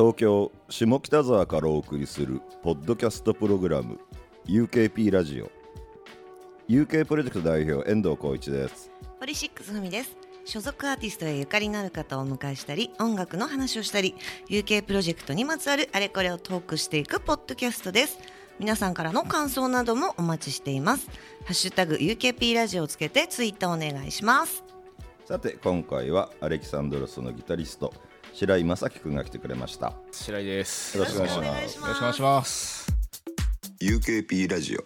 東京下北沢からお送りするポッドキャストプログラム UKP ラジオ。UK プロジェクト代表遠藤浩一です。ポリシックスふみです。所属アーティストやゆかりのある方をお迎えしたり音楽の話をしたり UK プロジェクトにまつわるあれこれをトークしていくポッドキャストです。皆さんからの感想などもお待ちしています。ハッシュタグ UKP ラジオをつけてツイートお願いします。さて今回はアレキサンドロスのギタリスト白井正樹くんが来てくれました。白井です。よろしくお願いします。よろしくお願いしよろしくお願いします。UKP ラジオ。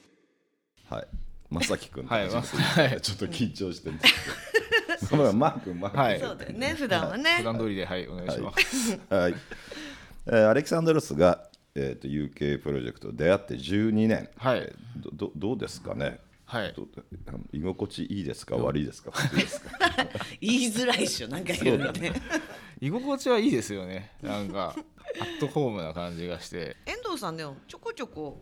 はい。正樹くんはい。はい。ちょっと緊張してるんですけど。そのマー君マー君。はい。そうだよね普段はね。普段通りではいお願いします。はい、えーアレキサンドロスが、えー、と UK プロジェクト出会って12年、はい。えーどどどうですかね、はい。どあの居心地いいですか？悪いですか？普通ですか？言いづらいっしょなんか言うのね居心地はいいですよね。なんかアットホームな感じがして。遠藤さんでもちょこちょこ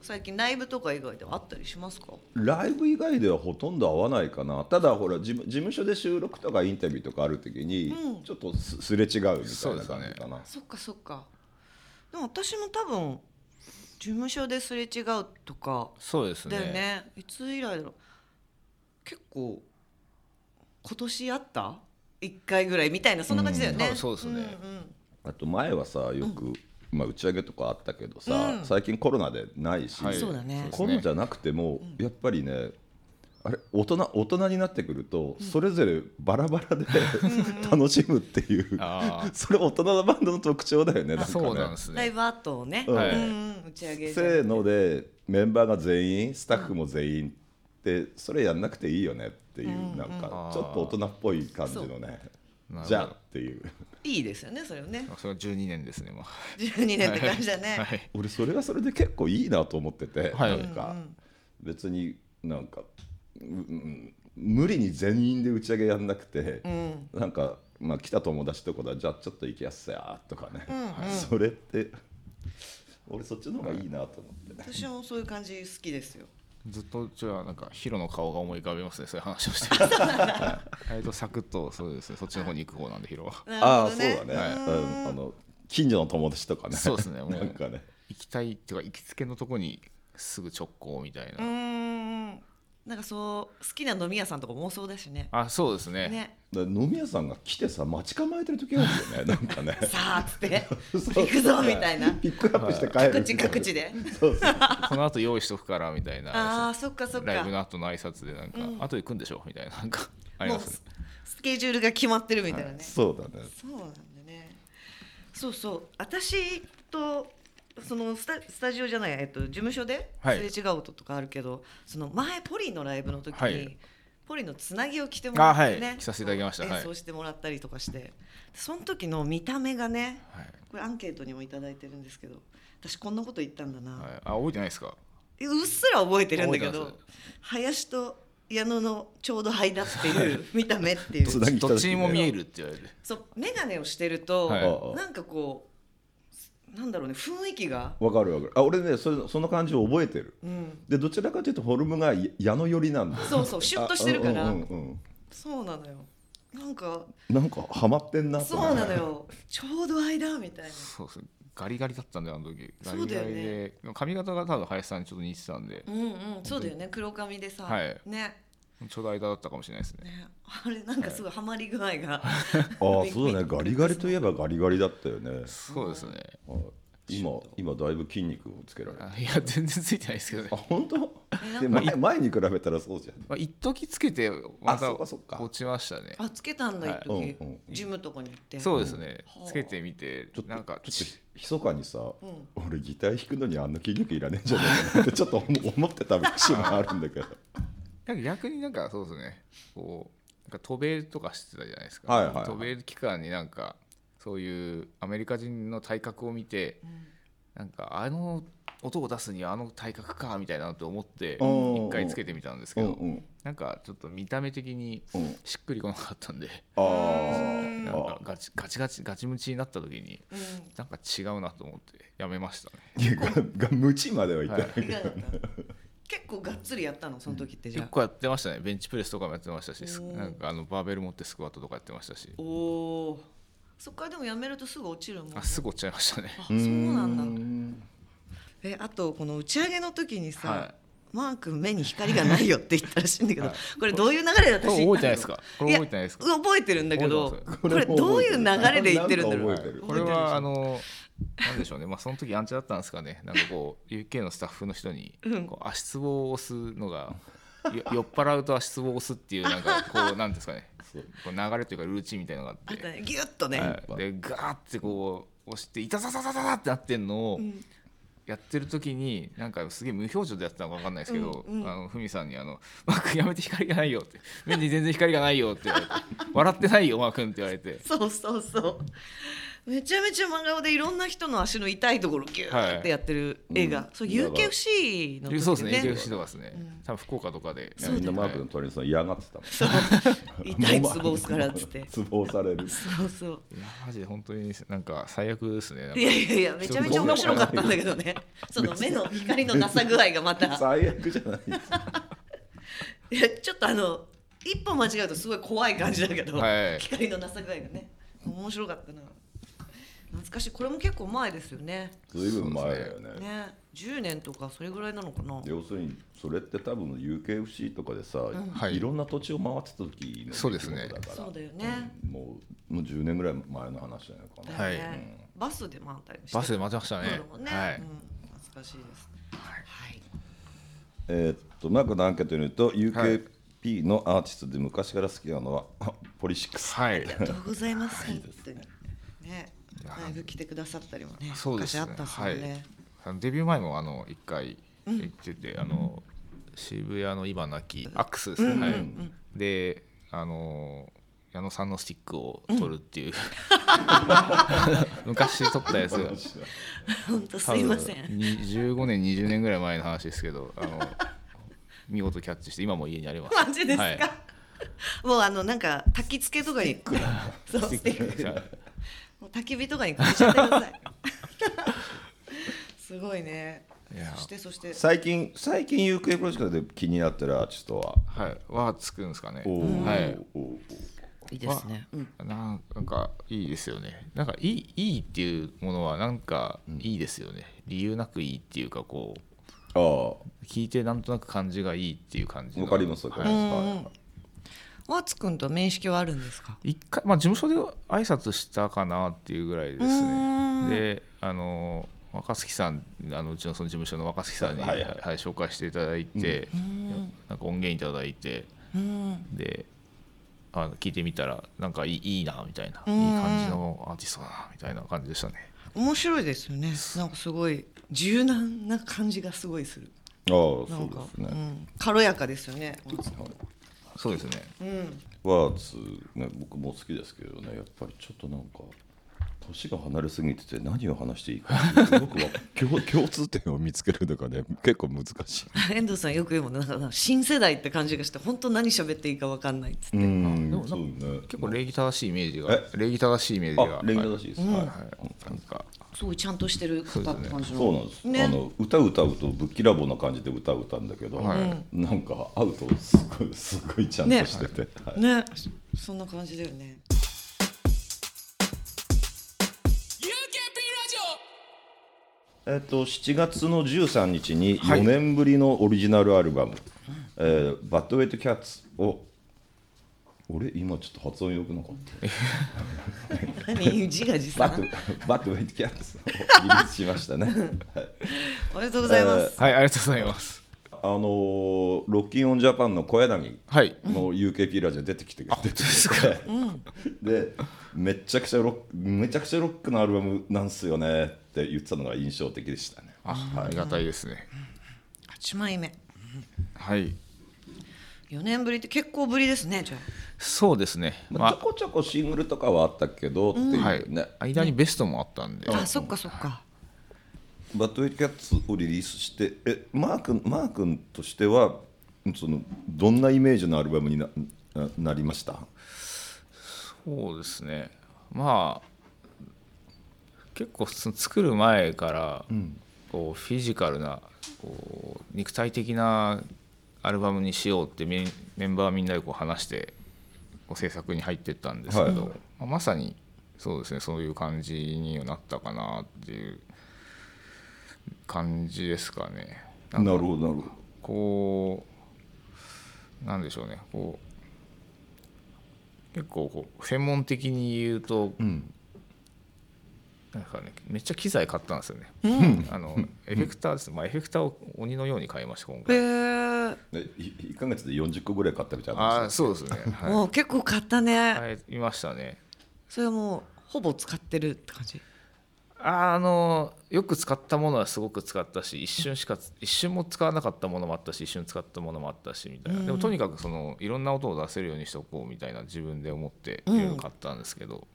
最近ライブとか以外ではあったりしますか？ライブ以外ではほとんど合わないかな。ただほら事務事務所で収録とかインタビューとかある時に、ちょっとすすれ違うみたいな感じかな、そっかそっか。でも私も多分事務所ですれ違うとかそうですね。だよね。いつ以来だろう。結構今年あった？一回ぐらいみたいなそんな感じだよね、うん。あそうですねんん。あと前はさよく、まあ、打ち上げとかあったけどさ、最近コロナでないし、はい。そうだね。コロナじゃなくても、やっぱりねあれ大人大人になってくると、それぞれバラバラで 楽しむっていう、あそれ大人のバンドの特徴だよねなんかね。そうなんですね。ライブアートをね、はい。うんうん打ち上げせーのでメンバーが全員スタッフも全員ってそれやんなくていいよねっていう、なんかちょっと大人っぽい感じのねじゃあっていう。いいですよねそれをね。それは12年ですね。もう。12年って感じだね、はい。俺それはそれで結構いいなと思ってて、はい。なんか別になんか、ううん無理に全員で打ち上げやんなくて、なんか、まあ、来た友達とかだじゃあちょっと行きやすさやとかね、それって俺そっちの方がいいなと思って、私もそういう感じ好きですよずっとうちはなんかヒロの顔が思い浮かべますね。そういう話をしてる。割とサクッとそうですね。そっちの方に行く方なんでヒロは。ああそうなるほどねだね、うん、あの近所の友達とかねそうですねもうなんかね行きたいっていうか行きつけのとこにすぐ直行みたいうな。なんかそう好きな飲み屋さんとかも多そうだしね。あそうですね。ね。だ飲み屋さんが来てさ待ち構えてる時あるよね なんかね。さあっつって。行くぞみたいな。ピックアップして帰る各地各地で。そうそう。この後用意しとくからみたいな。ああそっかそっライブのか後の挨拶でなんか、後行くんでしょみたいななんかありもうます。ねスケジュールが決まってるみたいなね。そうだね。そうなんだね。そうそう。私とそのスタスタジオじゃない、えっと、事務所ですはい。れ違うこととかあるけど、その前ポリのライブの時に、はい。ポリのつなぎを着てもらってね、あはい。着させていただきました。演はい。奏してもらったりとかして。その時の見た目がねはい、これアンケートにも頂いただいてるんですけど私こんなこと言ったんだな、はい、あ覚えてないですか？うっすら覚えてるんだけど林と矢野のちょうど間っていう見た目っていう。どっちにも見えるって言われてそう眼鏡をしてると、はい。なんかこうなんだろうね雰囲気が、わかるわかる。あ俺ねそれその感じを覚えてる。うん、でどちらかというとフォルムが矢の寄りなんだ。よそうそうシュッとしてるから、あうんうんうん。そうなのよ。なんかなんかハマってんなとそうなのよ。ちょうど間みたいな。そうですガリガリだったんだよあの時。ガそうだよね。リガリで、髪型が多分林さんにちょっと似てたんで。うんうん。そうだよね。黒髪でさ、はい。ねちょうど間だったかもしれないですね。ね。あれなんかすごいハマり具合が、ああ そうだねガリガリといえばガリガリだったよね。そうですね。はい。今今だいぶ筋肉をつけられるあいや全然ついてないですけどね。あ本当？えで前前に比べたらそうじゃん。まあ一時つけてまあたそうかそうか。落ちましたね。あつけたんだ一時、はいうんうん。ジムとかに行って。そうですね。はあ。つけてみてちょっとなんかちょっと密かにさ、俺ギター弾くのにあんな筋肉いらねえんじゃないかなってちょっと思思ってた節もあるんだけどなんか逆になんかそうですね。こうなんか渡米とかしてたじゃないですか、はいはいはい。渡米期間になんかそういうアメリカ人の体格を見て、なんかあの音を出すにはあの体格かみたいなと思ってうん。一回つけてみたんですけど、うんうん。なんかちょっと見た目的にうん。しっくりこなかったんで、あなんあかガチガチガチガチムチになった時にうん。なんか違うなと思ってやめましたね。いやがが無知までは言ってないいかがだった結構がっつりやったのその時ってじゃあ、結構やってましたね。ベンチプレスとかもやってましたしなんかあのバーベル持ってスクワットとかやってましたし。おおそこからでもやめるとすぐ落ちるもんね。あすぐ落ちちゃいましたね。あそうなんだ。ん。えあとこの打ち上げの時にさ、はい。マー君目に光がないよって言ったらしいんだけど、はい。これどういう流れで私これ覚えてないですか？これ覚えてないですか？覚えてるんだけどこれどういう流れで言ってるんだろう？これはあのなんでしょうね。まあその時アンチだったんですかね。なんかこう UK のスタッフの人に足つぼを押すのがよ 酔っ払うと足つぼを押すっていうなんかこうなんですかね。こう流れというかルーチンみたいなのがあって。あったね。ギュッとね、はい、でガーってこう押して「いたたたたたた」ってなってんのをん。やってる時になんかすげえ無表情でやってたのか分かんないですけど、うんうん。あのふみさんにあの「マー君やめて光がないよ」って「目に全然光がないよ」って言われて「笑ってないよマー君」って言われて。そうそうそうめちゃめちゃ真顔でいろんな人の足の痛いところギューってやってる映画、うん。そう UKFC の時そうですねね AKFC とかですね、多分福岡とかで。みんなマークの鳥にさん嫌がってたもん。そう。痛いツボ押すからっつって。ツボ押される。そうそう。いやマジで本当になんか最悪ですね。いやいやいやめちゃめちゃ面白かったんだけどね。その目の光のなさ具合がまた。最悪じゃないですかいやちょっとあの一歩間違うとすごい怖い感じだけど、はい。光のなさ具合がね。面白かったな懐かしい。これも結構前ですよね。ずいぶん前だよね。ね。10年とかそれぐらいなのかな。要するにそれって多分 UKFC とかでさ、はい。い、ろんな土地を回ってた時のそうですね。そうだよね、うん。もうもう10年ぐらい前の話じゃないかな、はいだよねバスで回ったりもして。バスで待ってましたね。ね、はい、うん、懐かしいです。はい、えーっとマークのアンケートによると UKP のアーティストで昔から好きなのはあ ポリシックス。はい。ありがとうございます。本当にねライブ来てくださったりもねそうですね。昔あったっすもんね、はい。デビュー前もあの一回行ってて、あの渋谷の今なきアックスですね、はい。であの矢野さんのスティックを取るっていう、昔取ったやつ。が本当すいません。多分に15年20年ぐらい前の話ですけどあの見事キャッチして今も家にあります。マジですか、はい。もうあのなんか焚き付けとかにスティック。はいもう焚き火とかにかけちゃってください。すごいね。そしてそして。最近最近 UK プロジェクトで気になってるアーティストは？はい。はつくんですかね。はい。いいですね、うん、なんかいいですよね。なんかいいいいっていうものはなんかいいですよね、理由なくいいっていうかこうあ聞いてなんとなく感じがいいっていう感じわかりますわかりはいます、はいワーツくんと面識はあるんですか？一回、まあ、事務所で挨拶したかなっていうぐらいですね。であの若槻さんあのうちのその事務所の若槻さんに、はいはい。はい紹介していただいて、なんか音源いただいてうん。であの聞いてみたらなんかいいいいなみたいな、うん。いい感じのアーティストだなみたいな感じでしたね。面白いですよね。なんかすごい柔軟な感じがすごいする。ああそうですね、うん、軽やかですよねそうですね。うん。ワーツね僕も好きですけどねやっぱりちょっとなんか年が離れすぎてて何を話していいか。僕は共共通点を見つけるのがね結構難しい。遠藤さんよく言うもんね。なんか新世代って感じがして本当何喋っていいか分かんないっつって、ん。でもそうね。結構礼儀正しいイメージがえ？礼儀正しいイメージが。あ礼儀正しいです、はい。はい。なんか。すごいちゃんとしてる方って感じの。そうなんです、ね。あの歌歌うとぶっきらぼうな感じで歌う歌うんだけど、はい。なんか会うとすごいすごいちゃんとしてて、はい。ね。そんな感じだよねえっと7月の13日にはい。4年ぶりのオリジナルアルバム「えーバッドウェイトキャッツ」を俺今ちょっと発音よくなかった？何？自画自バッ賛ドバッドウェイトキャッツをリリースしましたね、はい。おめでとうございます、はいありがとうございます。あのーロッキンオンジャパンの小柳はい。の UKP ラジオ出てきてくれてて、でめちゃくちゃロックめちゃくちゃロックのアルバムなんすよねって言ってたのが印象的でしたね。あありがたいですね。8枚目。はい。4年ぶりって結構ぶりですねじゃそうですね。まあ、ちょまこちょこシングルとかはあったけどっていうあはい。ね、間にベストもあったんで。あ、あそっかそっか。バッドウェイトキャッツをリリースしてえマー君マー君としてはそのどんなイメージのアルバムになななりました？そうですね。まあ結構その作る前からこうフィジカルなこう肉体的なアルバムにしようってメンメンバーみんなでこう話してこう制作に入ってったんですけど、はい。まあまさにそうですねそういう感じにはなったかなっていう感じですかね。なるほどなるほど。こうなんでしょうねこう結構こう専門的に言うと、うんなんかねめっちゃ機材買ったんですよね、あのエフェクターです、まあ、エフェクターを鬼のように買いました今へ回。ええい1か月で40個ぐらい買ったみたいあなあそうですね。はもう結構買ったね、い、はい、いましたね。それはもうほぼ使ってるって感じ？あのよく使ったものはすごく使ったし一瞬しか一瞬も使わなかったものもあったし一瞬使ったものもあったしみたいな、でもとにかくそのいろんな音を出せるようにしておこうみたいな自分で思っていろいろ買ったんですけど、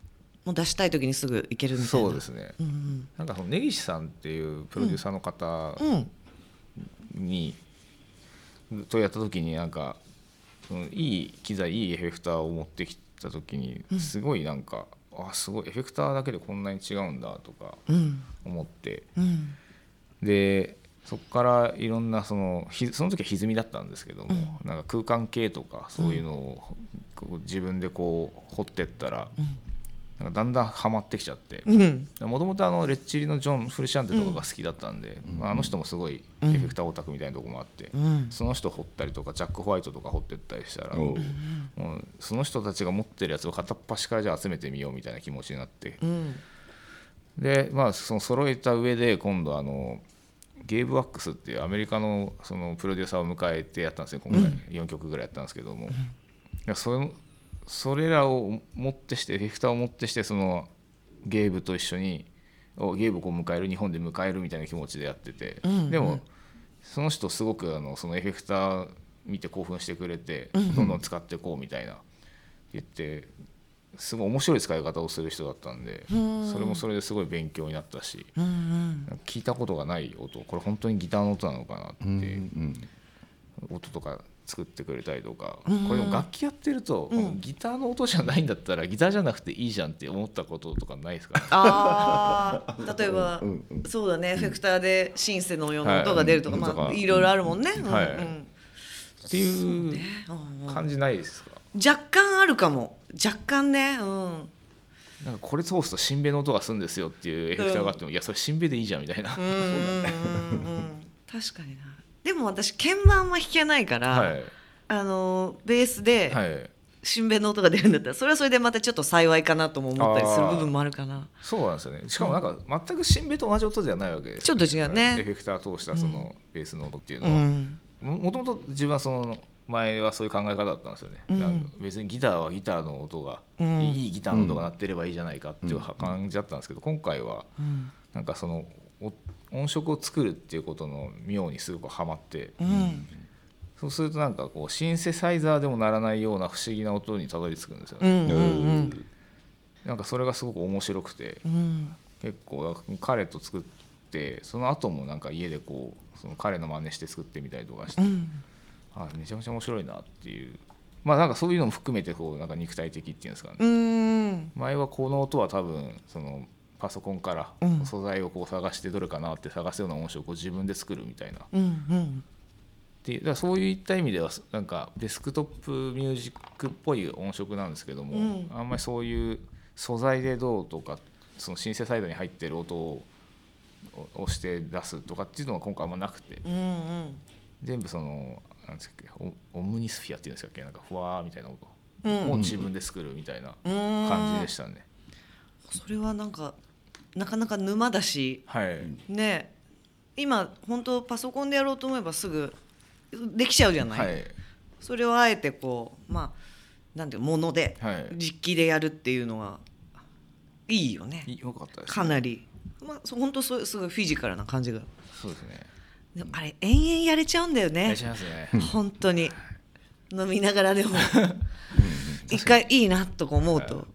もう出したい時にすぐ行けるみたいな。そうですね、うんなんかその根岸さんっていうプロデューサーの方うん。うん。に、とやった時になんか、うん、いい機材いいエフェクターを持ってきた時にすごいなんか、あすごいエフェクターだけでこんなに違うんだとかうん。思って。うん。でそこからいろんなそのひその時は歪みだったんですけども、なんか空間系とかそういうのをこう自分でこう掘ってったら、なんかだんだんハマってきちゃって。うん。もともとあのレッチリのジョン・フルシャンテとかが好きだったんで、まあ、あの人もすごいエフェクターオタクみたいなとこもあって、うん。その人掘ったりとかジャック・ホワイトとか掘ってったりしたらおうもうその人たちが持ってるやつを片っ端からじゃあ集めてみようみたいな気持ちになって。うん。でまあその揃えた上で今度あのゲーブ・ワックスっていうアメリカのそのプロデューサーを迎えてやったんですよ。今回4曲ぐらいやったんですけども、いやそれそれらをもってしてエフェクターをもってしてそのゲーブと一緒におゲーブをこう迎える日本で迎えるみたいな気持ちでやってて、でもその人すごくあのそのエフェクター見て興奮してくれて、どんどん使っていこうみたいな言ってすごい面白い使い方をする人だったんで、それもそれですごい勉強になったし、うんうん。なんか聞いたことがない音これ本当にギターの音なのかなって、うん。音とか作ってくれたりとか、これでも楽器やってると、ギターの音じゃないんだったらギターじゃなくていいじゃんって思ったこととかないですか、ああ 例えばうんうん。そうだねエフェクターでシンセのような音が出るとかはい。まあいろいろあるもんね。うん。はいうん。っていううんうん感じないですか？若干あるかも。若干ね。うん。なんかこれ通すとしんべの音がするんですよっていうエフェクターがあっても、いやそれしんべでいいじゃんみたいな、うん。うんうんうん。確かになでも私鍵盤は弾けないから、はい。あのベースではい。しんべの音が出るんだったらそれはそれでまたちょっと幸いかなとも思ったりする部分もあるかな。そうなんですよね。しかもなんか全くしんべと同じ音じゃないわけですちょっと違うね。エフェクター通したそのベースの音っていうのうは、ん。ももともと自分はその前はそういう考え方だったんですよね、うん。別にギターはギターの音が、うん。いいギターの音が鳴ってればいいじゃないかっていう感じだったんですけど今回はうん。なんかそのお音色を作るっていうことの妙にすごくハマって、うん。そうするとなんかこうシンセサイザーでもならないような不思議な音にたどり着くんですよね、うんうんうん。なんかそれがすごく面白くて。うん。結構彼と作ってその後もなんか家でこうその彼の真似して作ってみたりとかして、うん。あめちゃめちゃ面白いなっていう。まあなんかそういうのも含めてこうなんか肉体的っていうんですかね、うん。前はこの音は多分そのパソコンからうん。素材をこう探してどれかなって探すような音色をこう自分で作るみたいな。うんうん。でだからそういった意味ではなんかデスクトップミュージックっぽい音色なんですけども、うん。あんまりそういう素材でどうとかそのシンセサイドに入ってる音を押して出すとかっていうのは今回あんまなくて。うんうん。全部そのなんですかオオムニスフィアっていうんですかっけ？なんかふわーみたいなうん。音を自分で作るみたいなうん。感じでしたね。それはなんかなかなか沼だしはい、ね今本当パソコンでやろうと思えばすぐできちゃうじゃない、はい。それをあえてこうまあなんていうのものではい。実機でやるっていうのはいいよね。いよかったです、かなり、まあ、本当そうすごいフィジカルな感じが。そうですね。でもあれ延々やれちゃうんだよね。しゃいますね。本当に。飲みながらでも。一回いいなとか思うと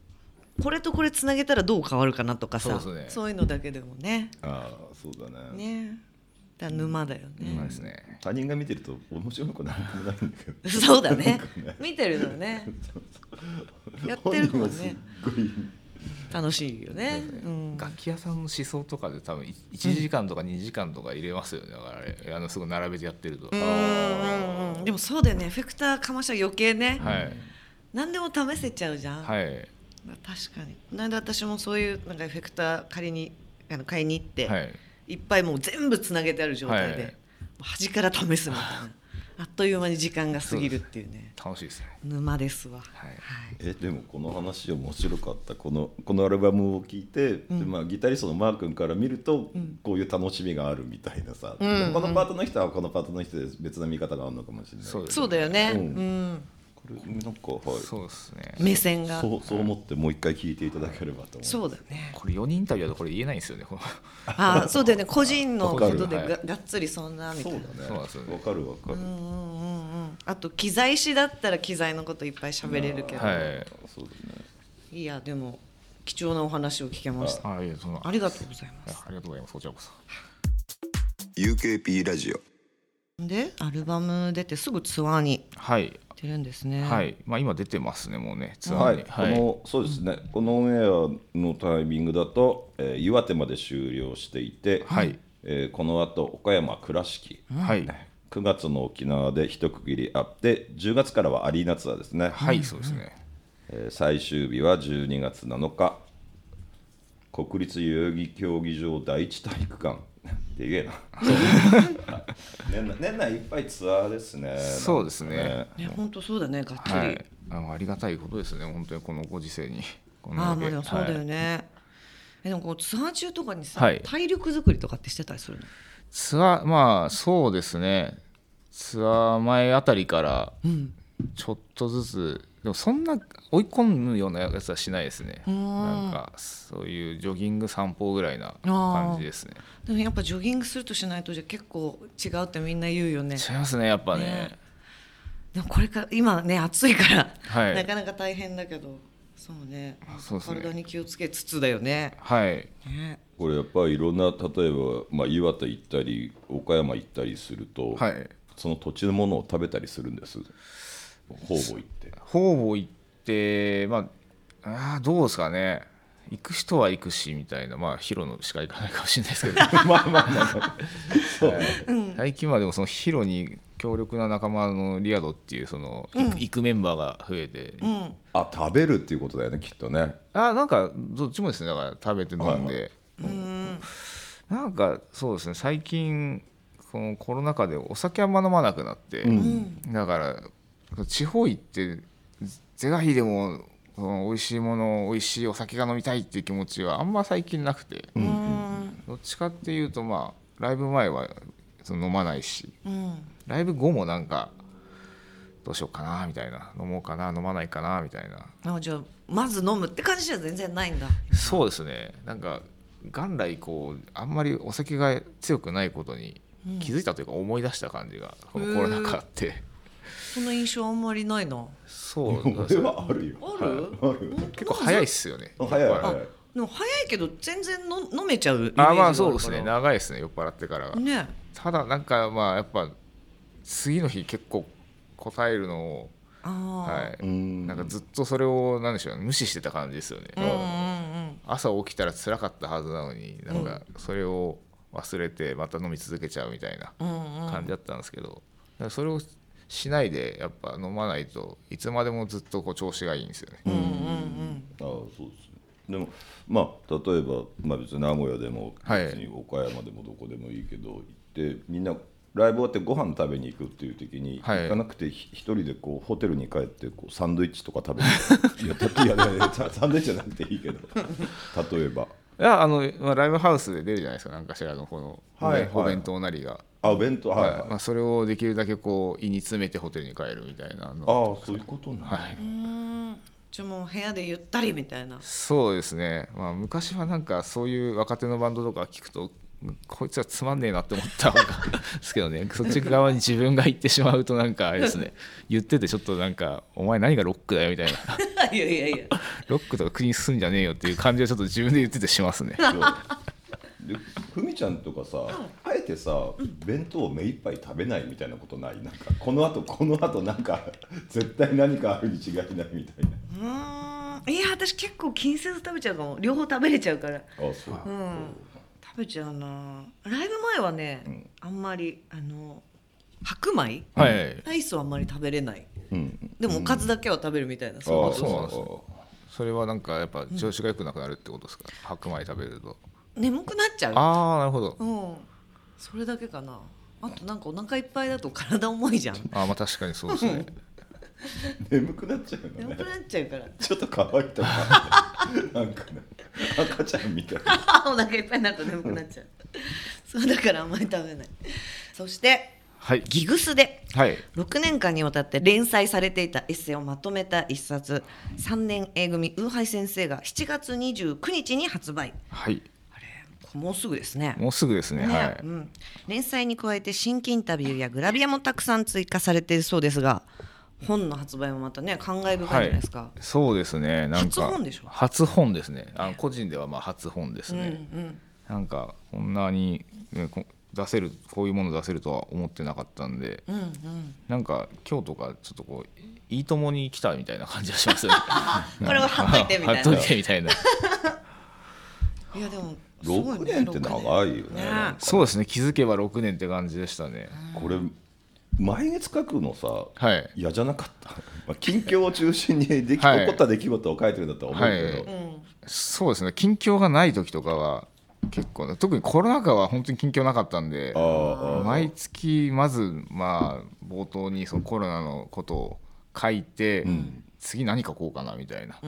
これとこれつなげたらどう変わるかなとかさそうね。いうのだけでもね。ああそうだね。ね。だ沼だよね、そうですね。他人が見てると面白くなくなるんだけど。そうだね。見てるのね。やってるもんね楽しいよね、うん、楽器屋さんの思想とかで多分1時間とか2時間とか入れますよね。だからあのすごい並べてやってると、でもそうだよね。エフェクターかましたら余計ね、はい。何でも試せちゃうじゃん、はい確かに。この間私もそういうなんかエフェクター借りにあの買いに行って、はい。い、っぱいもう全部つなげてある状態で、はい。もう端から試すみたいな。あっという間に時間が過ぎるっていうね。楽しいですね。沼ですわ、はい。えでもこの話面白かった。このこのアルバムを聴いて、でまあ、ギタリストのマー君から見ると、こういう楽しみがあるみたいな。さ、でもこのパートの人はこのパートの人で別な見方があるのかもしれない。そうだよね、ううん。んこれなんかはい。そうですね。目線が。そうそう思ってもう一回聞いていただければと思います。そうだね。これ4人インタビューだとこれ言えないんですよね。このあそうだよね。個人のことでががっつりそんなみたそいうなだね。そうなんですよね。わかるわかる、うんうんうんあと機材師だったら機材のこといっぱい喋れるけど、はい。そうだね。いやでも貴重なお話を聞けました。あいやそのありがとうございます。ありがとうございます。こちらこそ。UKP ラジオ。でアルバム出てすぐツアーに。はい出るんですね。はい。まあ今出てますねもうねツアはい、ーにこのそうですね、このオンエアのタイミングだと、えー岩手まで終了していて、はい。えーこの後岡山倉敷、はい。9月の沖縄で一区切りあって10月からはアリーナツアーですね、はいそうですね。えー最終日は12月7日。国立代々木競技場第一体育館でげえな。年内年内いっぱいツアーですね。そうですね。ね。本当そうだねがっつり、はい。あのありがたいことですね本当にこのご時世に。ああまあでもそうだよはい。ね、えでもこうツアー中とかにさ、はい。体力作りとかってしてたりするの？ツアーまあそうですね。ツアー前あたりからちょっとずつでもそんな追い込むようなやつはしないですね。なんかそういうジョギング散歩ぐらいな感じですね。でもやっぱジョギングするとしないとじゃ結構違うってみんな言うよね。違いますねやっぱね。ね。でもこれから今ね暑いから、はい。なかなか大変だけど。そうね。そうね。体に気をつけつつだよね。はい。ね。これやっぱりいろんな例えば、まあ、岩手行ったり岡山行ったりすると、はい。その土地のものを食べたりするんです方々行って。方々行ってまああーどうですかね。行く人は行くしみたいな。まあヒロのしか行かないかもしれないですけど。まあまあまあそう最近はでもそのヒロに強力な仲間のリアドっていうその、行くメンバーが増えて、うん。あ食べるっていうことだよねきっとね。あなんかどっちもですね。だから食べて飲んで、うん。なんかそうですね。最近このコロナ禍でお酒あんま飲まなくなって、だから地方行って是が非でもその美味しいもの美味しいお酒が飲みたいっていう気持ちはあんま最近なくて、うん。どっちかっていうとまあライブ前はその飲まないし。うん。ライブ後もなんかどうしようかなみたいな飲もうかな飲まないかなみたいな。あじゃあまず飲むって感じじゃ全然ないんだ。そうですね。なんか元来こうあんまりお酒が強くないことに気づいたというか思い出した感じがこのコロナ禍あってその印象あんまりないな。そう俺はあるよ。ある、ある？結構早いっすよね。早い。早いでも早いけど全然の飲めちゃうイメージあまあがるからそうですね。長いですね酔っ払ってから。がね。ただなんかまあやっぱ次の日結構答えるのをああ、はい。うん。なんかずっとそれをなんでしょう無視してた感じですよね、うんうんうん。朝起きたら辛かったはずなのになんかそれを忘れてまた飲み続けちゃうみたいなうんうん。感じだったんですけど、だからそれをしないでやっぱ飲まないといつまでもずっとこう調子がいいんですよね。うんうんああそうですね。でもまあ例えば、まあ、別に名古屋でもはい。別に岡山でもどこでもいいけど、行ってみんなライブ終わってご飯食べに行くっていう時に、はい。行かなくてひ一人でこうホテルに帰ってこうサンドイッチとか食べる いやたいやいやササンドイッチじゃなくていいけど 例えば。いやあの、まあ、ライブハウスで出るじゃないですか何かしらのこのお,、はいはい。お弁当なりが、あお弁当はい、はい。はい。まあ、それをできるだけこう胃に詰めてホテルに帰るみたいなの。ああそういうことなんだ、はい、うん。じゃあもう部屋でゆったりみたいな。そうですね、まあ、昔はなんかそういう若手のバンドとか聞くとこいつはつまんねえなって思った方がですけどね。そっち側に自分が行ってしまうとなんかあれですね。言っててちょっとなんかお前何がロックだよみたいな。いやいやいや。ロックとか国に進んじゃねえよっていう感じはちょっと自分で言っててしますね でふみちゃんとかさ、あえてさ弁当を目いっぱい食べないみたいなことない？なんかこのあとこのあとなんか絶対何かあるに違いないみたいな。うーん。いや私結構気にせず食べちゃうかも。両方食べれちゃうから。あそう。うん。食べちゃうな。ライブ前はね、あんまりあの白米？はい。ライスはあんまり食べれない。うん。でもおかずだけは食べるみたいな、うあそうなんですねそれはなんかやっぱ調子が良くなくなるってことですか、白米食べると眠くなっちゃう。ああなるほど。うん。それだけかな。あとなんかお腹いっぱいだと体重いじゃん。あーまあ確かにそうですね。眠くなっちゃうのね。眠くなっちゃうから。ちょっと可愛いとかな。んかね。赤ちゃんみたい。な お腹いっぱいになると眠くなっちゃう。そうだからあんまり食べない。そしてはい。ギグスで。はい。6年間にわたって連載されていたエッセイをまとめた一冊。3年 A 組ウーハイ先生が7月29日に発売。はいもうすぐですね。もうすぐですね。ね。はい、うん、連載に加えて新規インタビューやグラビアもたくさん追加されているそうですが本の発売もまたね感慨深いじゃないですか、そうですね。なんか初本でしょ？初本ですね。あの個人ではまあ初本ですうんね、うん。なんかこんなに、ね、こ出せるこういうもの出せるとは思ってなかったんで。うんうん。なんか今日とかちょっとこういいともに来たみたいな感じがしますよね。これは貼っといてみたいな。いてみたいな。いやでも6ね年って長いよね。そうですね。気づけば6年って感じでしたね。これ毎月書くのさはい。嫌じゃなかった、まあ、近況を中心にでき、はい起こった出来事を書いてるんだとは思うけど、はい。そうですね。近況がない時とかは結構ね特にコロナ禍は本当に近況なかったんで毎月まずまあ冒頭にそのコロナのことを書いて、次何書こうかなみたいな、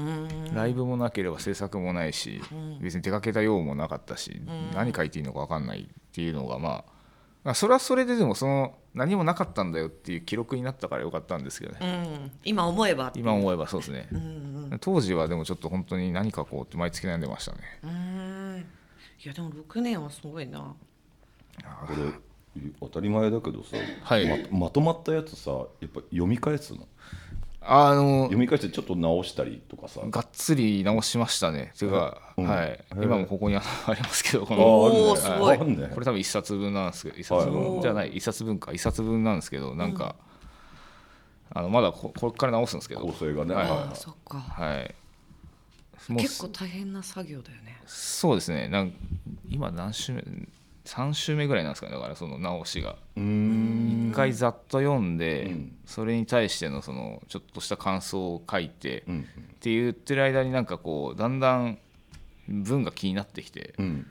ライブもなければ制作もないし、別に出かけた用もなかったし、何書いていいのか分かんないっていうのがまあまあそれはそれででもその何もなかったんだよっていう記録になったからよかったんですけどね、うん。今思えば今思えばそうですね、当時はでもちょっと本当に何書こうって毎月悩んでましたね。うん。いやでも6年はすごいな。これ当たり前だけどさ、はい。ままとまったやつさやっぱ読み返すのあの読み返してちょっと直したりとかさ。がっつり直しましたね。ていうか、うん。はい。今もここにあ ありますけどこあのおすごい。あるね。これ多分一冊分なんですけど一冊はい。分じゃない一冊分か。一冊分なんですけどなんか、あのまだここれから直すんですけど。構成がね、はい。はい。あそっか。はい。もう結構大変な作業だよね。そうですね。なん今何週目？3週目ぐらいなんですかね。だからその直しが。うーん。一回ざっと読んで、うん。それに対してのそのちょっとした感想を書いて、うんって言ってる間になんかこうだんだん文が気になってきて、うん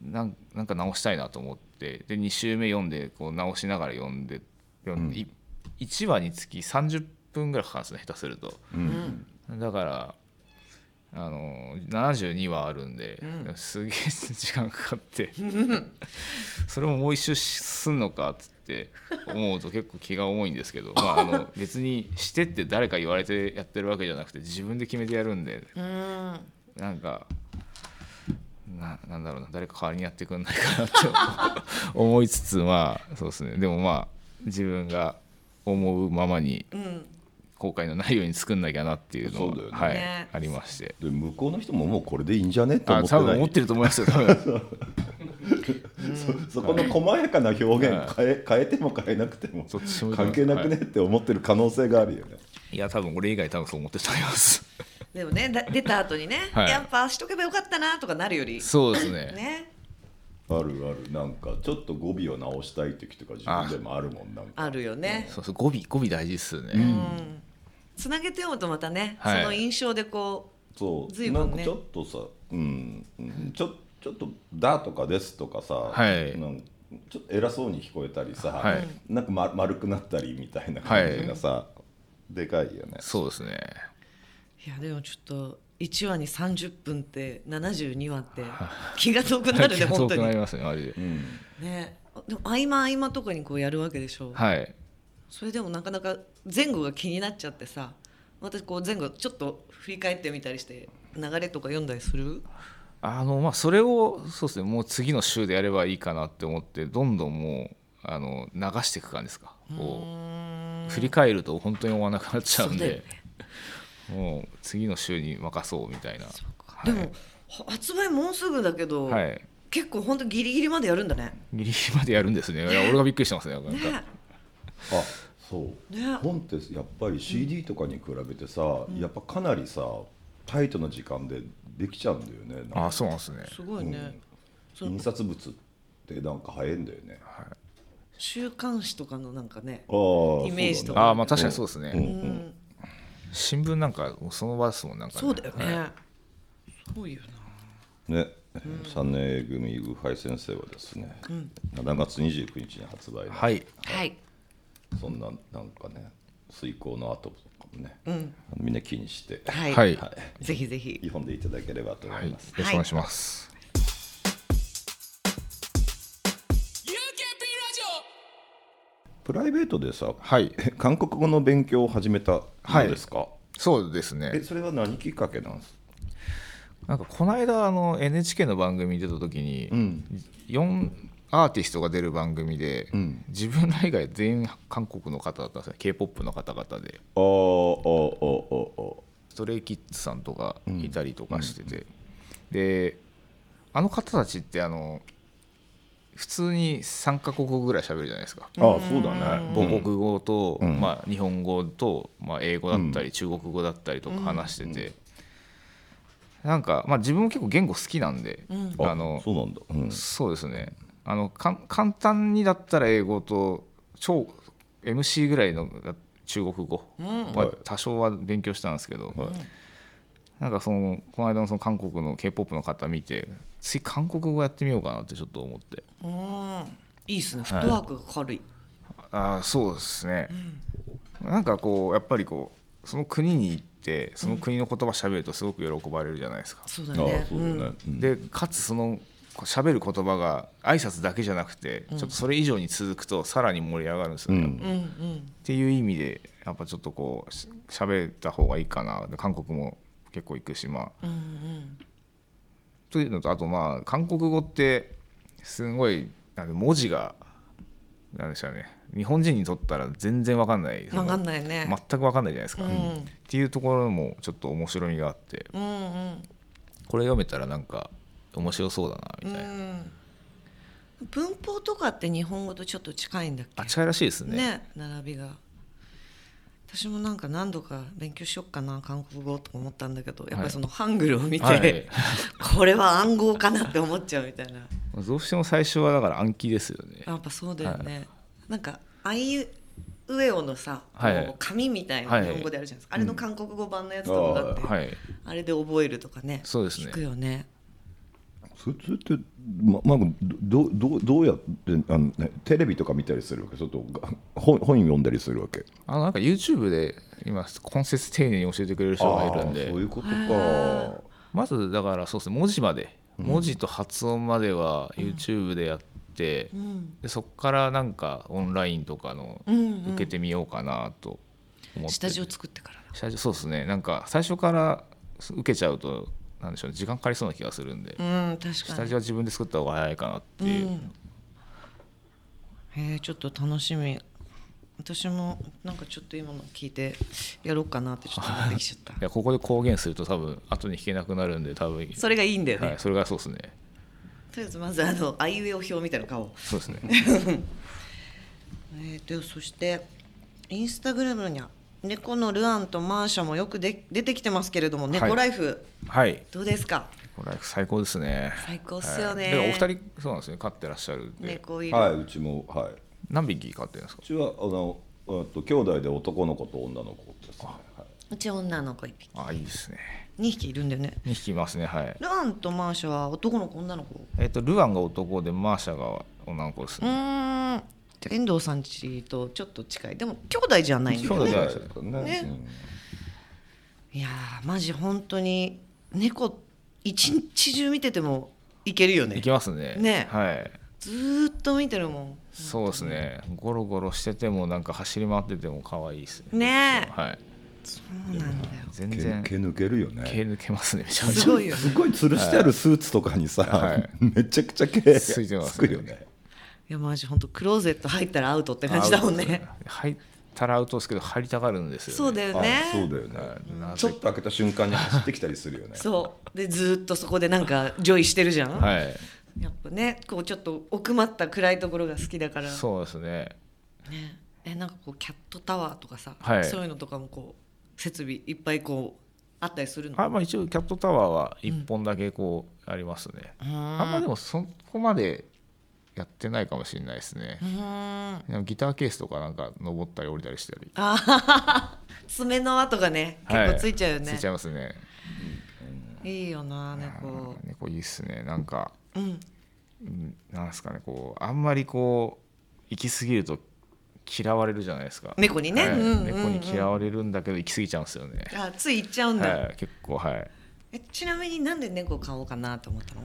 なんなんか直したいなと思ってで2週目読んでこう直しながら読んで読んで、い1話につき30分ぐらいかかるんですね下手すると。うん。だからあの72話あるんで、すげえ時間かかって。それももう一周すんのかっつって思うと結構気が重いんですけど、まあ、あの別にしてって誰か言われてやってるわけじゃなくて自分で決めてやるんでうん。なんかななんだろうな誰か代わりにやってくんないかなって 思いつつまあそうですね。でもまあ自分が思うままにうん後悔のないように作んなきゃなっていうのそうだよね。は、はいね。ありまして。で向こうの人ももうこれでいいんじゃね？って思あってない多分思ってると思いますよ そ そこの細やかな表現はい。変え変えても変えなくても関係なくねって思ってる可能性があるよね。い。や多分俺以外多分そう思ってると思います。でもねだ出た後にね、はい。やっぱしとけばよかったなとかなるより。そうですね。ねあるあるなんかちょっと語尾を直したい時とか自分でもあるもんなんか。あるよね。そうそう語尾語尾大事っすよね、うん。つなげて読むとまたね、はい。その印象でこそう。随分ね。なんかちょっとさ、うん、うん。ちょちょっと「だ」とか「です」とかさ、はい。なんかちょっと偉そうに聞こえたりさ、はい。なんか、ま、丸くなったりみたいな感じがさ、でかいよね。そうですね。ういやでもちょっと1話に30分って72話って気が遠くなるね本当に遠くなりますねマジでうん。ね。でも合間合間とかにこうやるわけでしょ？はい。それでもなかなか前後が気になっちゃってさ私こう前後ちょっと振り返ってみたりして流れとか読んだりする？あのまあそれをそうですねもう次の週でやればいいかなって思ってどんどんもうあの流していく感じですか？こう振り返ると本当に終わらなくなっちゃうんそうもう次の週に任そうみたいな。でもは発売もうすぐだけど、はい。結構本当ギリギリまでやるんだね。ギリギリまでやるんですね。いや俺がびっくりしてますねなんか。ね。あそう、ね。本ってやっぱり CD とかに比べてさ、やっぱかなりさタイトな時間でできちゃうんだよねあか。そうなんですね。すごいね、その印刷物ってなんか早いんだよね、週刊誌とかのなんかねああイメージとか。ああまあ確かにそうですね、うん。うん新聞なんかその場ですもんなんか、そうだよね、はい。そうよね、三年組ウハイ先生はですね、7月29日に発売の、はい。なはい。そんななんかね遂行の後とかもね、あのみんな気にして、はい、はい。はぜひぜひ。読んでいただければと思はいい、よます。ろしくお願いします、プライベートでさ、はい。え 韓国語の勉強を始めたのですか、そうですえねそれは何きっかけなんです？なんかこの間あの NHK の番組に出た時に、ん。4アーティストが出る番組で、ん。自分ら以外全員韓国の方だったんですね k p o p の方々で。あーあーあストレイキッズさんとかいたりとかしてて、であの方たちってあの普通に3カ国語ぐらい喋るじゃないですか。あーあーそうだね。母国語と、ん。まあ、日本語と、まあ、英語だったり、中国語だったりとか話してて、なんか、まあ、自分も結構言語好きなんで、うん。ああのそうなんだ、うん、そうですね。あのかん簡単にだったら英語と超 MC ぐらいの中国語は多少は勉強したんですけど、なんかそのこの間のその韓国の k p o p の方見てつい韓国語やってみようかなってちょっと思って。うん。いいっすね。フットワークが軽い、ああそうですね、なんかこうやっぱりこうその国に行ってその国の言葉喋るとすごく喜ばれるじゃないですか、そうだああねそうだね、うん。でかつその喋る言葉が挨拶だけじゃなくて、ちょっとそれ以上に続くとさらに盛り上がるんですよね、うん。うんうん。っていう意味でやっぱちょっとこうし喋った方がいいかな。で韓国も結構行くしまあ。うんうん。というのとあとまあ韓国語ってすごい文字がなんでしょうね。日本人にとったら全然わかんない。分かんないね、全くわかんないじゃないですか、うん。っていうところもちょっと面白みがあって。うんうん。これ読めたらなんか面白そうだなみたいな、うん。文法とかって日本語とちょっと近いんだっけ？あ近いらしいですね。ね並びが私もなんか何度か勉強しよっかな韓国語とか思ったんだけどやっぱりそのハングルを見て、はい。これは暗号かなって思っちゃうみたいな。どうしても最初はだから暗記ですよね。やっぱそうだよね、なんかあいうえおのさ、はい。紙みたいな日本語であるじゃないですか、あれの韓国語版のやつとかだって、はい。あれで覚えるとかねそうですね。聞くよねそれそれって、ままあ、どどうどうやってあの、ね、テレビとか見たりするわけ？ちょっとが本本読んだりするわけ？あのなんか YouTube で今根節丁寧に教えてくれる人がいるんあでーそういうことか。まずだからそうですね文字まで。文字と発音までは YouTube でやって、うん。でそこからなんかオンラインとかのうんうん。受けてみようかなと思って、下地を作ってからだ。下地そうですね。なんか最初から受けちゃうとなんでしょうね時間かかりそうな気がするんで、うん確かに。下地は自分で作った方が早いかなっていう、うん。へえちょっと楽しみ。私もなんかちょっと今の聞いてやろうかなってちょっと思ってきちゃった。いやここで公言すると多分後に弾けなくなるんで多分。それがいいんだよね、はい、それがそうですね。とりあえずまずあのあいうえお表みたいなの買おうそうですね。えー、とそしてインスタグラムには猫のルアンとマーシャもよくで出てきてますけれども猫ライフ、はい。どうですか？これ最高ですね。最高っすよね。はい、お二人そうなんですね。飼ってらっしゃる猫いる、はいうちもはい。う何匹飼ってるんですか？ちはあのあと兄弟で男の子と女の子ですね、はい。うち女の子1匹。あいいですね。2匹いるんだよね。2匹いますね。はい。ルアンとマーシャは男の子女の子？えっ、とルアンが男でマーシャが女の子ですうね、ーんじゃあ遠藤さんちとちょっと近い。でも兄弟じゃないんだよね。兄弟じゃないですかね。ね。いやーマジ本当に猫一日中見ててもいけるよね。いきますね。ね。はい。ずーっと見てるも。んそうですね。ゴロゴロしててもなんか走り回ってても可愛いですね。ね。えはい。そうなんだよ。毛全然毛抜けるよね。毛抜けますねめちゃめちゃ。すごいよすごい吊るしてあるスーツとかにさ、はい。めちゃくちゃ毛ついてますつくよねいやマジ本当クローゼット入ったらアウトって感じだもんね。入ったらアウトですけど入りたがるんですよ、ね、そうだよあねそうだよね、ちょっと開けた瞬間に走ってきたりするよね。そう。でずーっとそこでなんかエンジョイしてるじゃん、はい。やっぱねこうちょっと奥まった暗いところが好きだから。そうですね。ね。えなんかこうキャットタワーとかさ、はい。そういうのとかもこう設備いっぱいこうあったりするの？あまあ一応キャットタワーは1本だけこうありますね、うーん。あんまでもそこまでやってないかもしれないですね。ギターケースとかなんか登ったり降りたりしたり。爪の跡がねはい。結構ついちゃうよね、ついちゃいますね。い、いよな猫。猫いいっすね。なんかうん。うんなんですかねこうあんまりこう行き過ぎると嫌われるじゃないですか。猫にね、はい。うんうんうん猫に嫌われるんだけど行き過ぎちゃうんですよね、あつい行っちゃうんだ、はい、結構はい。えちなみになんで猫買おうかなと思ったの？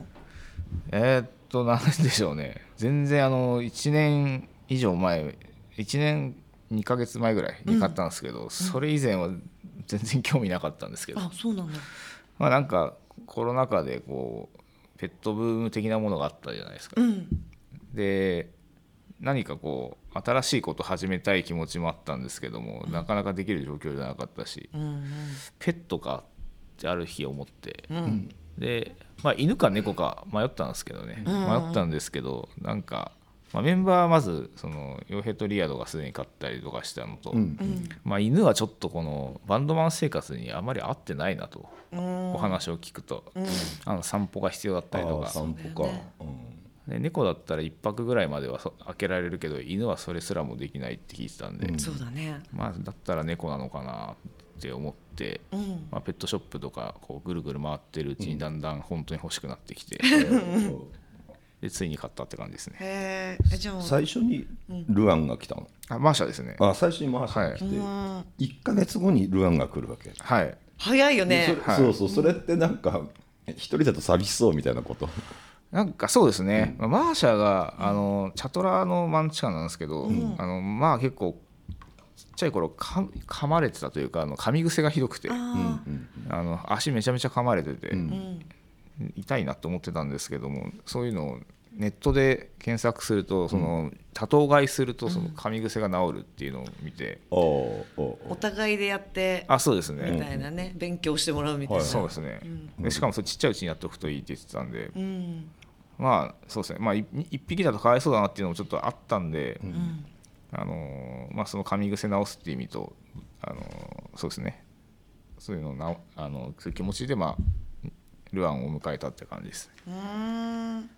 えーっとなんでしょうね。全然あの1年以上前1年2ヶ月前ぐらいに買ったんですけど、それ以前は全然興味なかったんですけど、あそうなんだ。まあなんかコロナ禍でこうペットブーム的なものがあったじゃないですか、うん。で何かこう新しいこと始めたい気持ちもあったんですけども、なかなかできる状況じゃなかったし、うんペットかってある日思って、うんうんで、まあ、犬か猫か迷ったんですけどね、迷ったんですけどなんか、まあ、メンバーはまずそのヨヘとリアドがすでに飼ったりとかしたのと、まあ、犬はちょっとこのバンドマン生活にあまり合ってないなと、お話を聞くと、あの散歩が必要だったりとか。散歩か、で猫だったら1泊ぐらいまではそ開けられるけど犬はそれすらもできないって聞いてたんで、そうだね。まあ、だったら猫なのかなって思って、うん。まあ、ペットショップとかこうぐるぐる回ってるうちにだんだん本当に欲しくなってきて、でついに買ったって感じですね。へえじゃあ最初にルアンが来たの、あマーシャですね。あ最初にマーシャが来て、うん1か月後にルアンが来るわけ、はい。早いよね。それはい。そうそうそれってなんか一人だと寂しそうみたいなこと？なんかそうですね、まあマーシャがあのチャトラのマンチカンなんですけど、あのまあ結構ちっちゃい頃か噛まれてたというかあの噛み癖がひどくて。ああの足めちゃめちゃ噛まれてて、ーうん。痛いなと思ってたんですけどもそういうのをネットで検索するとその多頭飼いするとその噛み癖が治るっていうのを見て、あああお互いでやってあそうですね、みたいなね勉強してもらうみたいな。そうですね、でしかもそれちっちゃいうちにやっておくといいって言ってたんで、うん。まあそうですね。まあい一匹だとかわいそうだなっていうのもちょっとあったんで、うんあのーまあ、その噛み癖直すっていう意味と、あのーそうですね。そういうのをなあのそういう気持ちで、まあ、ルアンを迎えたって感じです。うー。ん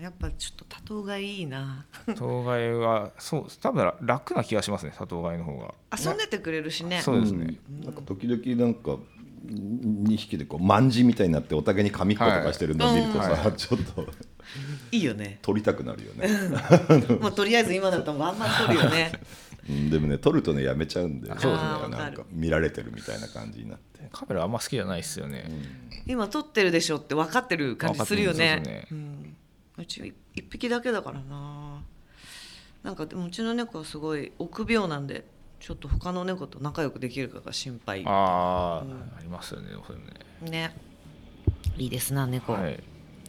やっぱちょっと多頭がいいな。当該はそう多分楽な気がしますね多頭飼いの方が。遊んでてくれるしね。そうですね、なんか時々なんか2匹でこう卍みたいになってお互いに紙っことかしてるのを見るとさ、はちょっといいよね。撮りたくなるよね、もうとりあえず今だったらバンバン撮るよね。うん、でもね撮るとねやめちゃうんでそうですね。なんわか見られてるみたいな感じになって。カメラあんま好きじゃないですよね、今撮ってるでしょって分かってる感じするよね。分かってるそううん。うち一匹だけだからな。なんかでもうちの猫はすごい臆病なんでちょっと他の猫と仲良くできるかが心配。ああ、ありますよねそれね。ね。いいですな猫、はい。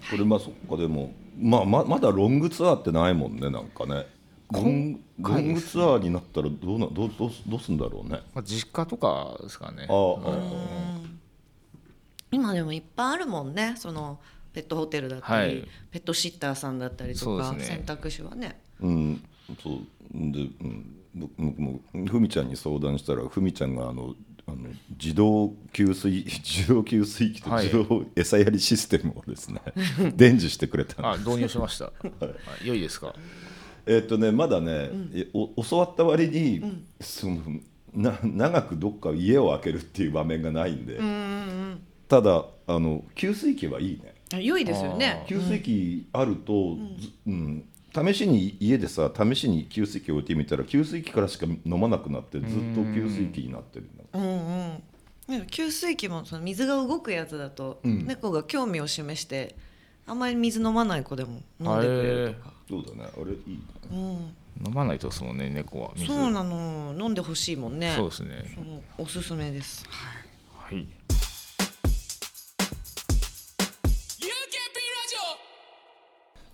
これまあそっかでも、まあ、ままだロングツアーってないもんねなんかね。ロンロ回ングツアーになったらどうなどうどうどうすんだろうね。まあ、実家とかですかね。ああ、今でもいっぱいあるもんねそのペットホテルだったり、はい。ペットシッターさんだったりとか、そうですね。選択肢はね。うん。そう。で、うん、僕僕もふみちゃんに相談したらふみちゃんがあのあの自動給水 自動給水器とはい。自動餌やりシステムをですね、伝授してくれたんです。あ導入しました、はい、良いですか？えっとねまだね、えお教わった割に、そのな長くどっか家を開けるっていう場面がないんで、ただあの給水器はいいね。あ良いですよね。給水器あると、ずうん試しに家でさ試しに給水器置いてみたら給水器からしか飲まなくなってずっと給水器になってるんだうんうん。でも給水器もその水が動くやつだと、ん。猫が興味を示してあんまり水飲まない子でも飲んでくれるとか、そうだね。あれいいなうん、飲まないとですもんね猫は水。そうなの。飲んでほしいもんね。そうですね。おすすめです、はい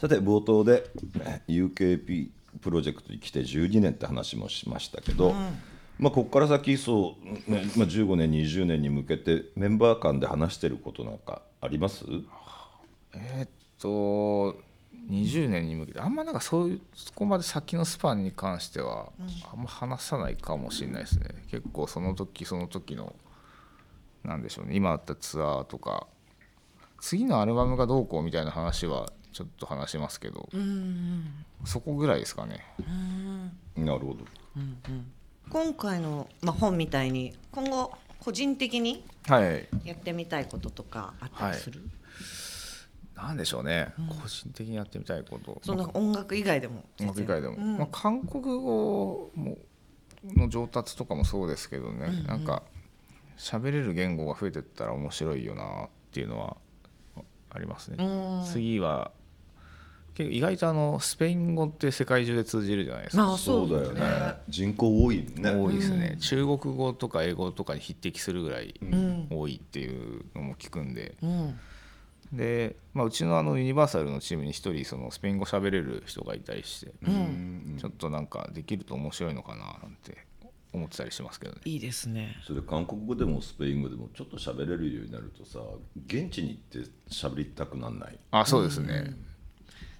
さて冒頭でね UKP プロジェクトに来て12年って話もしましたけど、まあ、ここから先そう、ねまあ、15年20年に向けてメンバー間で話してることなんかあります？えーっと20年に向けて。あんまなんかそういうそこまで先のスパンに関してはあんま話さないかもしれないですね。結構その時その時のなんでしょうね。今あったツアーとか次のアルバムがどうこうみたいな話はちょっと話しますけどそこぐらいですかね。なるほど。今回の、まあ、本みたいに今後個人的にはい。やってみたいこととかあったりする、なんでしょうね、個人的にやってみたいこと。その音楽以外でも音楽以外でも、うん。まあ、韓国語もの上達とかもそうですけどね、なんか喋れる言語が増えてったら面白いよなっていうのはありますね。うん。次は結構意外とあのスペイン語って世界中で通じるじゃないですか。まあそうだよね。人口多いね。多いですね、中国語とか英語とかに匹敵するぐらいん。多いっていうのも聞くんで、うん。で、まあ、うちのあのユニバーサルのチームに一人そのスペイン語喋れる人がいたりして、うん。ちょっとなんかできると面白いのかななんて思ってたりしますけどね。いいですね。それ韓国語でもスペイン語でもちょっと喋れるようになるとさ現地に行って喋りたくなんない。あそうですね、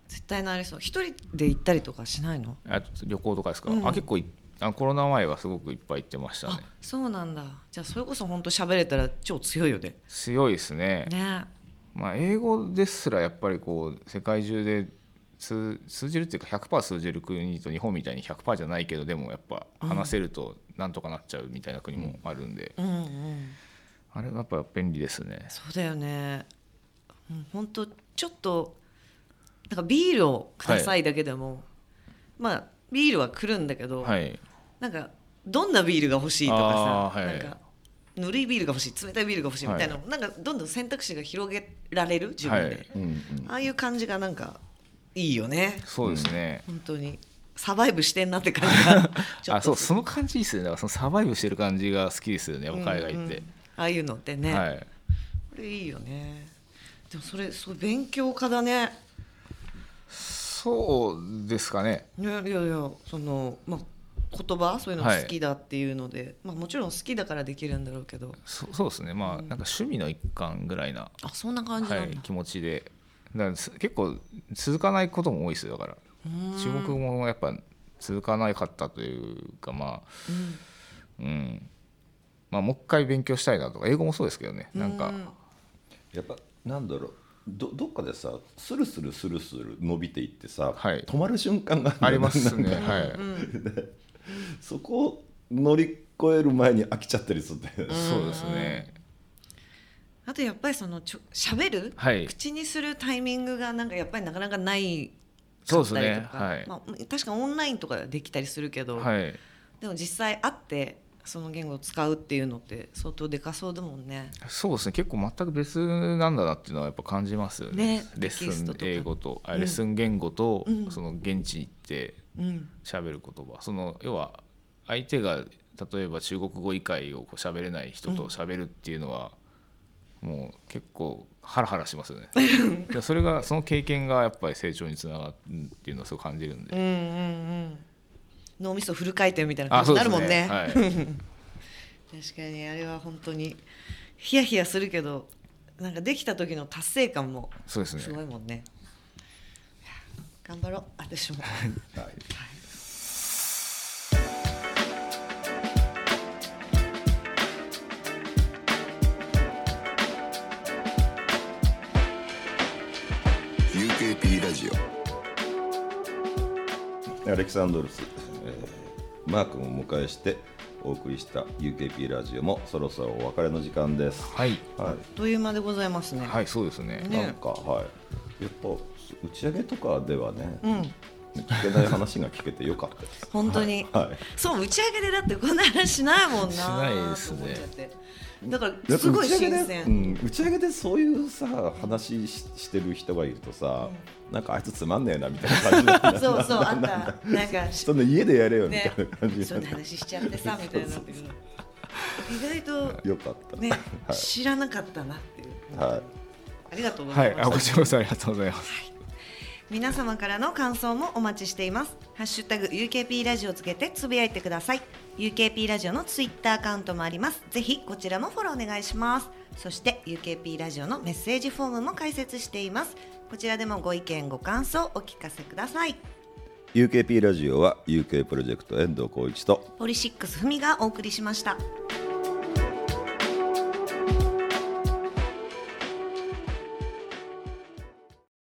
絶対なりそう。一人で行ったりとかしないの？あと旅行とかですか、うん。あ結構いあコロナ前はすごくいっぱい行ってましたね。あそうなんだ。じゃあそれこそ本当喋れたら超強いよね。強いですね。ね。まあ、英語ですらやっぱりこう世界中で通通じるっていうか100%通じる国と日本みたいに100%じゃないけどでもやっぱ話せるとなんとかなっちゃうみたいな国もあるんで、うんうん。あれはやっぱ便利ですね。そうだよね。うん本当ちょっとなんかビールをくださいだけでも、まあビールは来るんだけど、はい。なんかどんなビールが欲しいとかさ、はい。なんかぬるいビールが欲しい冷たいビールが欲しいみたいな、なんかどんどん選択肢が広げられる自分で、はい。うんうん。ああいう感じがなんかいいよね。そうですね、本当に。サバイブしてんなって感じが。あそうその感じいいですよね。だからそのサバイブしてる感じが好きですよね。海外って、うんうんああいうのってね、はい。これいいよね。でもそれそう勉強家だね。そうですかね。いやいやいやそのまあ言葉そういうの好きだっていうので、まあもちろん好きだからできるんだろうけど。そそうですね。まあなんか趣味の一環ぐらいな、あそんな感じなんだ、はい、気持ちでだからす結構続かないことも多いですよだから。中国語もやっぱ続かなかったというかまあうん、まあもう一回勉強したいなとか英語もそうですけどねなんか、やっぱなんだろう。どどっかでさスルスルスルスル伸びていってさ、はい。止まる瞬間がありますね。はい、そこを乗り越える前に飽きちゃったりするんだよね。そうですねあとやっぱりそのちょ喋る、はい。口にするタイミングがなんかやっぱりなかなかないそうですね。はい。まあ、確かオンラインとかできたりするけど、はい。でも実際会ってその言語を使うっていうのって相当でかそうだもんね。そうですね。結構全く別なんだなっていうのはやっぱ感じますよね。ね。レッスン英語とあレッスン言語と、うん。その現地行ってうん、喋る言葉。その要は相手が例えば中国語以外をこう喋れない人と喋るっていうのは、もう結構ハラハラしますよね。でそれがその経験がやっぱり成長につながるっていうのをすごい感じるんで、うんうん。うん脳みそフル回転みたいな感じになるもんね。はい、確かにあれは本当にヒヤヒヤするけどなんかできた時の達成感もすごいもんね。いや頑張ろう私も。はい UKP ラジオアレキサンドロス、えーマー君をお迎えしてお送りした UKP ラジオもそろそろお別れの時間です。はい、はあっという間でございますね。はい、そうですね。い、ね。なんかはい。やっぱ打ち上げとかではね、うん、聞けない話が聞けてよかったです。本当に。はい。そう打ち上げでだってこんな話しないもんな。しないですねだからすごい打ち上げで、新鮮。うん、打ち上げでそういうさ話ししてる人がいるとさ、なんかあいつつまんねえなみたいな感じそうそうあったなんかそんな家でやれよみたねいな感じにそんな話しちゃってさみたいにな。意外とよかった。ね、はい知らなかったなっていう。はい。ありがとうごはい、ざいます。あこちらこそありがとうございます。皆様からの感想もお待ちしています。ハッシュタグ UKP ラジオをつけてつぶやいてください。UKP ラジオのツイッターアカウントもあります。ぜひこちらもフォローお願いします。そして UKP ラジオのメッセージフォームも開設しています。こちらでもご意見ご感想お聞かせください。UKP ラジオは UK プロジェクト遠藤浩一とポリシックスふみがお送りしました。